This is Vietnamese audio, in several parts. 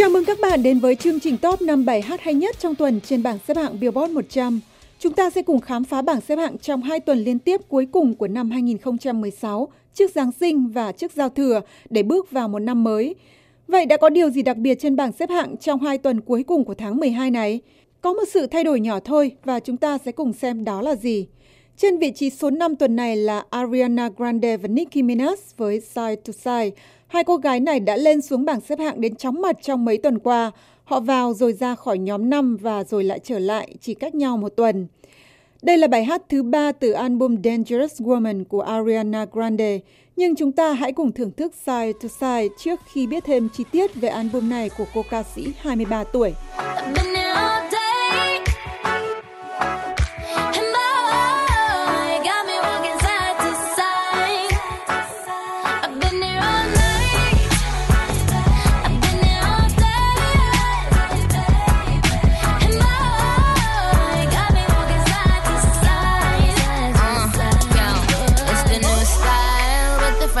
Chào mừng các bạn đến với chương trình top 5 bài hát hay nhất trong tuần trên bảng xếp hạng Billboard 100. Chúng ta sẽ cùng khám phá bảng xếp hạng trong hai tuần liên tiếp cuối cùng của năm 2016, trước Giáng sinh và trước giao thừa để bước vào một năm mới. Vậy đã có điều gì đặc biệt trên bảng xếp hạng trong hai tuần cuối cùng của tháng 12 này? Có một sự thay đổi nhỏ thôi và chúng ta sẽ cùng xem đó là gì. Trên vị trí số 5 tuần này là Ariana Grande và Nicki Minaj với Side to Side. Hai cô gái này đã lên xuống bảng xếp hạng đến chóng mặt trong mấy tuần qua. Họ vào rồi ra khỏi nhóm 5 và rồi lại trở lại, chỉ cách nhau một tuần. Đây là bài hát thứ ba từ album Dangerous Woman của Ariana Grande. Nhưng chúng ta hãy cùng thưởng thức Side to Side trước khi biết thêm chi tiết về album này của cô ca sĩ 23 tuổi.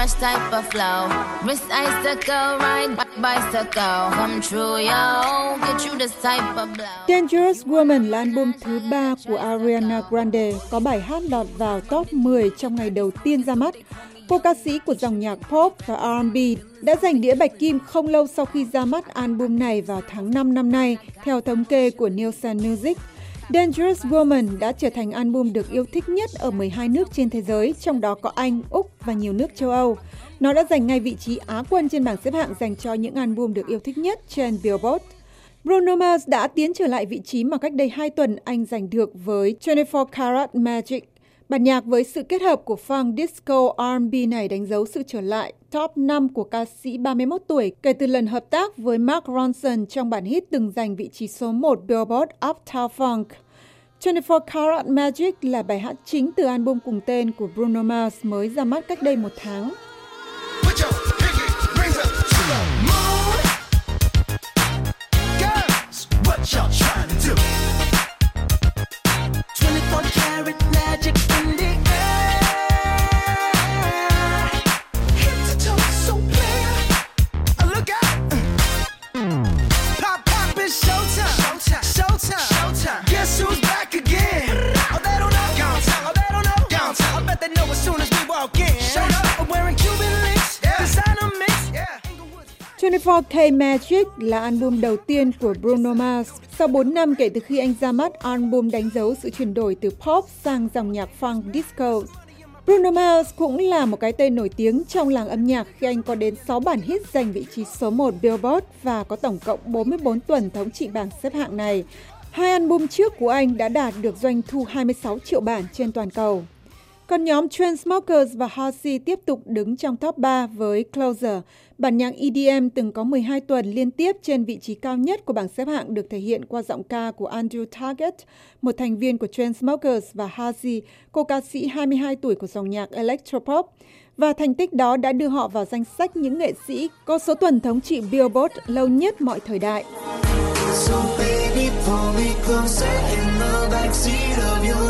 Fresh type of flow. Wrist icicle, ride bicycle. Come true, yo. Get you this type of blow. Dangerous Woman là album thứ ba của Ariana Grande, có bài hát lọt vào top 10 trong ngày đầu tiên ra mắt. Cô ca sĩ của dòng nhạc pop và R&B đã giành đĩa bạch kim không lâu sau khi ra mắt album này vào tháng 5 năm nay, theo thống kê của Nielsen Music. Dangerous Woman đã trở thành album được yêu thích nhất ở 12 nước trên thế giới, trong đó có Anh, Úc và nhiều nước châu Âu. Nó đã giành ngay vị trí Á quân trên bảng xếp hạng dành cho những album được yêu thích nhất trên Billboard. Bruno Mars đã tiến trở lại vị trí mà cách đây 2 tuần anh giành được với 24 Karat Magic. Bản nhạc với sự kết hợp của funk, disco, R&B này đánh dấu sự trở lại top 5 của ca sĩ 31 tuổi kể từ lần hợp tác với Mark Ronson trong bản hit từng giành vị trí số 1 Billboard Uptown Funk. 24 Karat Magic là bài hát chính từ album cùng tên của Bruno Mars mới ra mắt cách đây một tháng. Twenty-Four K Magic là album đầu tiên của Bruno Mars. Sau 4 năm kể từ khi anh ra mắt, album đánh dấu sự chuyển đổi từ pop sang dòng nhạc funk disco. Bruno Mars cũng là một cái tên nổi tiếng trong làng âm nhạc khi anh có đến 6 bản hit giành vị trí số 1 Billboard và có tổng cộng 44 tuần thống trị bảng xếp hạng này. Hai album trước của anh đã đạt được doanh thu 26 triệu bản trên toàn cầu. Còn nhóm Chainsmokers và Halsey tiếp tục đứng trong top 3 với Closer. Bản nhạc EDM từng có 12 tuần liên tiếp trên vị trí cao nhất của bảng xếp hạng được thể hiện qua giọng ca của Andrew Target, một thành viên của Chainsmokers và Halsey, cô ca sĩ 22 tuổi của dòng nhạc Electropop. Và thành tích đó đã đưa họ vào danh sách những nghệ sĩ có số tuần thống trị Billboard lâu nhất mọi thời đại. So baby, pull me closer in the backseat of your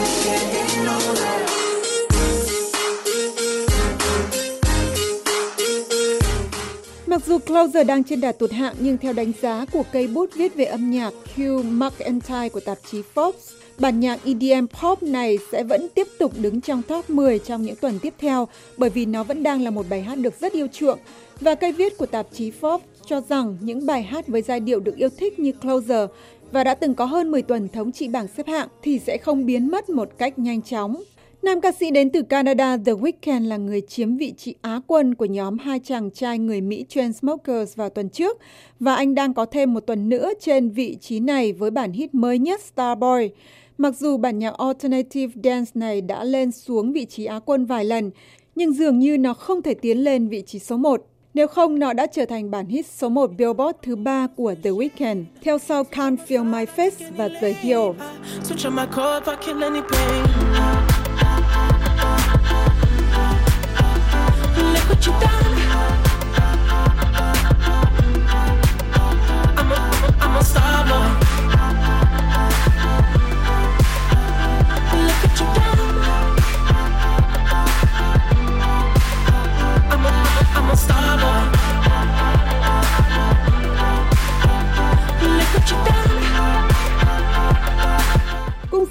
Mặc dù Closer đang trên đà tụt hạng nhưng theo đánh giá của cây bút viết về âm nhạc Hugh McEntire của tạp chí Forbes, bản nhạc EDM pop này sẽ vẫn tiếp tục đứng trong top 10 trong những tuần tiếp theo bởi vì nó vẫn đang là một bài hát được rất yêu chuộng. Và cây viết của tạp chí Forbes cho rằng những bài hát với giai điệu được yêu thích như Closer và đã từng có hơn 10 tuần thống trị bảng xếp hạng thì sẽ không biến mất một cách nhanh chóng. Nam ca sĩ đến từ Canada The Weeknd là người chiếm vị trí Á quân của nhóm hai chàng trai người Mỹ Chainsmokers vào tuần trước và anh đang có thêm một tuần nữa trên vị trí này với bản hit mới nhất Starboy. Mặc dù bản nhạc Alternative Dance này đã lên xuống vị trí Á quân vài lần, nhưng dường như nó không thể tiến lên vị trí số 1. Nếu không, nó đã trở thành bản hit số 1 Billboard thứ ba của The Weeknd, theo sau Can't Feel My Face và The Hill.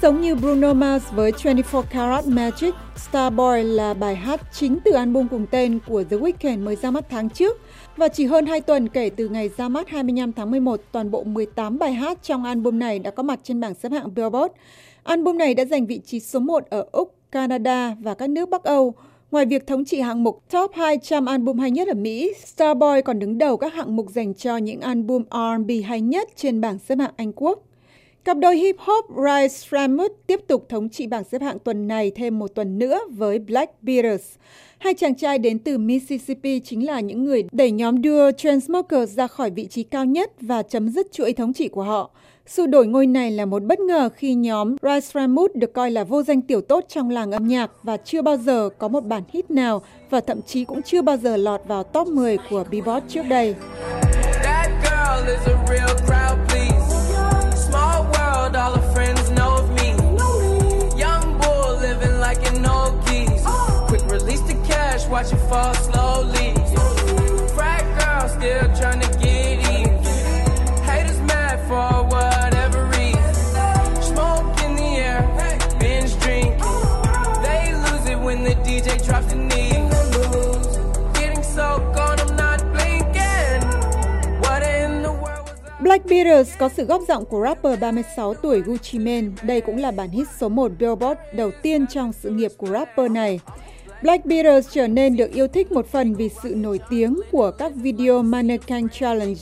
giống như Bruno Mars với 24 Karat Magic, Starboy là bài hát chính từ album cùng tên của The Weeknd mới ra mắt tháng trước. Và chỉ hơn 2 tuần kể từ ngày ra mắt 25 tháng 11, toàn bộ 18 bài hát trong album này đã có mặt trên bảng xếp hạng Billboard. Album này đã giành vị trí số 1 ở Úc, Canada và các nước Bắc Âu. Ngoài việc thống trị hạng mục Top 200 album hay nhất ở Mỹ, Starboy còn đứng đầu các hạng mục dành cho những album R&B hay nhất trên bảng xếp hạng Anh Quốc. Cặp đôi hip hop Rice Framus tiếp tục thống trị bảng xếp hạng tuần này thêm một tuần nữa với Black Beatles. Hai chàng trai đến từ Mississippi chính là những người đẩy nhóm duo Transmokers ra khỏi vị trí cao nhất và chấm dứt chuỗi thống trị của họ. Sự đổi ngôi này là một bất ngờ khi nhóm Rice Framus được coi là vô danh tiểu tốt trong làng âm nhạc và chưa bao giờ có một bản hit nào và thậm chí cũng chưa bao giờ lọt vào top 10 của Billboard trước đây. Watch it fall slowly. Frat girl still trying to get in. Haters mad for whatever reason. Smoke in the air, binge drink. They lose it when the DJ drops the knee. Getting so gone, I'm not blinking. What in the world was I? Black Beatles có sự góp giọng của rapper 36 tuổi Gucci Mane. Đây cũng là bản hit số 1 Billboard đầu tiên trong sự nghiệp của rapper này. Black Beatles trở nên được yêu thích một phần vì sự nổi tiếng của các video Mannequin Challenge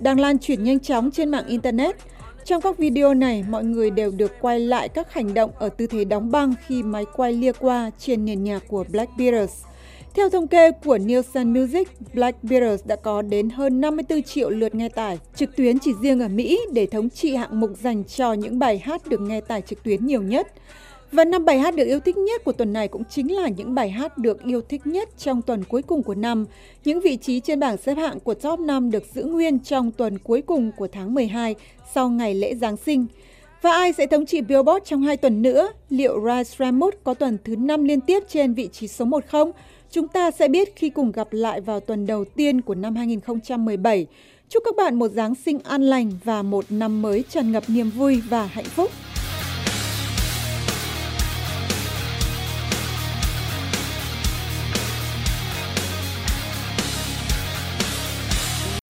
đang lan truyền nhanh chóng trên mạng Internet. Trong các video này, mọi người đều được quay lại các hành động ở tư thế đóng băng khi máy quay lia qua trên nền nhạc của Black Beatles. Theo thống kê của Nielsen Music, Black Beatles đã có đến hơn 54 triệu lượt nghe tải trực tuyến chỉ riêng ở Mỹ để thống trị hạng mục dành cho những bài hát được nghe tải trực tuyến nhiều nhất. Và năm bài hát được yêu thích nhất của tuần này cũng chính là những bài hát được yêu thích nhất trong tuần cuối cùng của năm. Những vị trí trên bảng xếp hạng của top 5 được giữ nguyên trong tuần cuối cùng của tháng 12 sau ngày lễ Giáng sinh. Và ai sẽ thống trị Billboard trong hai tuần nữa? Liệu Rise Ramoth có tuần thứ 5 liên tiếp trên vị trí số 1 không? Chúng ta sẽ biết khi cùng gặp lại vào tuần đầu tiên của năm 2017. Chúc các bạn một Giáng sinh an lành và một năm mới tràn ngập niềm vui và hạnh phúc.